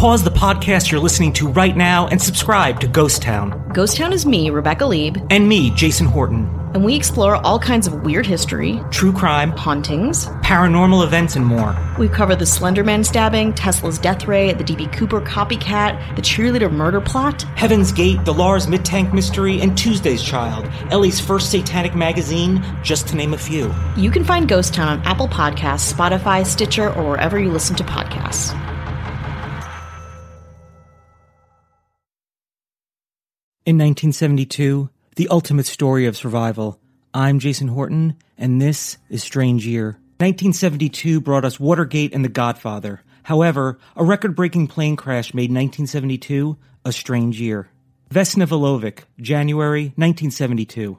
Pause the podcast you're listening to right now and subscribe to Ghost Town. Ghost Town is me, Rebecca Lieb, And me, Jason Horton. and we explore all kinds of weird history, True crime, hauntings. paranormal events, and more. We cover the Slenderman stabbing, Tesla's death ray, the DB Cooper copycat, the cheerleader murder plot. Heaven's Gate, the Lars Mittank Mystery, and Tuesday's Child, LA's first satanic magazine, just to name a few. You can find Ghost Town on Apple Podcasts, Spotify, Stitcher, or wherever you listen to podcasts. In 1972, the ultimate story of survival. I'm Jason Horton, and this is Strange Year. 1972 brought us Watergate and The Godfather. However, a record breaking plane crash made 1972 a strange year. Vesna Vulovic, January 1972.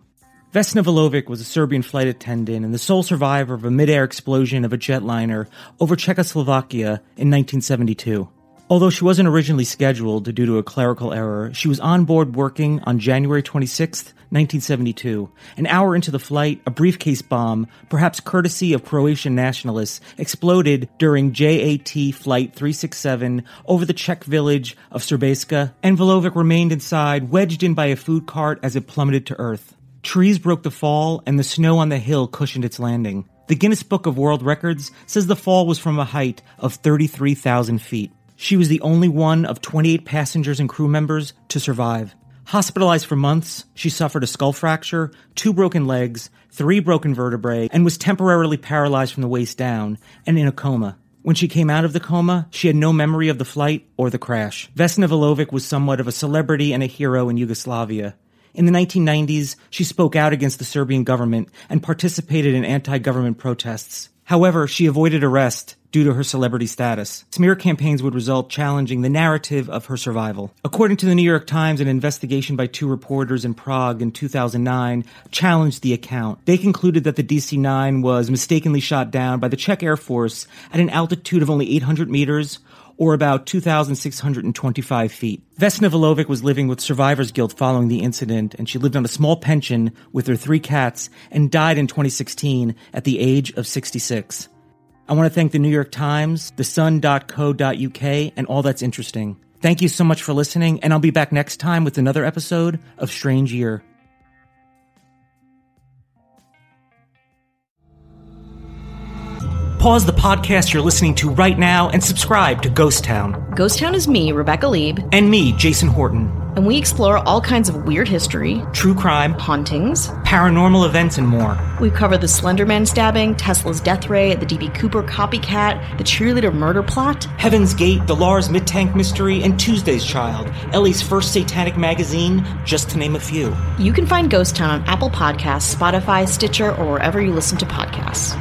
Vesna Vulovic was a Serbian flight attendant and the sole survivor of a mid-air explosion of a jetliner over Czechoslovakia in 1972. Although she wasn't originally scheduled due to a clerical error, she was on board working on January 26, 1972. An hour into the flight, a briefcase bomb, perhaps courtesy of Croatian nationalists, exploded during JAT Flight 367 over the Czech village of Srbeska, and Vulovic remained inside, wedged in by a food cart as it plummeted to earth. Trees broke the fall, and the snow on the hill cushioned its landing. The Guinness Book of World Records says the fall was from a height of 33,000 feet. She was the only one of 28 passengers and crew members to survive. Hospitalized for months, she suffered a skull fracture, two broken legs, three broken vertebrae, and was temporarily paralyzed from the waist down and in a coma. When she came out of the coma, she had no memory of the flight or the crash. Vesna Vulovic was somewhat of a celebrity and a hero in Yugoslavia. In the 1990s, she spoke out against the Serbian government and participated in anti-government protests. However, she avoided arrest due to her celebrity status. Smear campaigns would result challenging the narrative of her survival. According to the New York Times, an investigation by two reporters in Prague in 2009 challenged the account. They concluded that the DC-9 was mistakenly shot down by the Czech Air Force at an altitude of only 800 meters or about 2,625 feet. Vesna Vulovic was living with survivor's guilt following the incident, and she lived on a small pension with her three cats and died in 2016 at the age of 66. I want to thank the New York Times, thesun.co.uk, and all that's interesting. Thank you so much for listening, and I'll be back next time with another episode of Strange Year. Pause the podcast you're listening to right now and subscribe to Ghost Town. Ghost Town is me, Rebecca Lieb, And me, Jason Horton. And we explore all kinds of weird history, True crime, hauntings. paranormal events, and more. We cover the Slenderman stabbing, Tesla's death ray, the DB Cooper copycat, the cheerleader murder plot. Heaven's Gate, the Lars Mittank Mystery, and Tuesday's Child, LA's first satanic magazine, just to name a few. You can find Ghost Town on Apple Podcasts, Spotify, Stitcher, or wherever you listen to podcasts.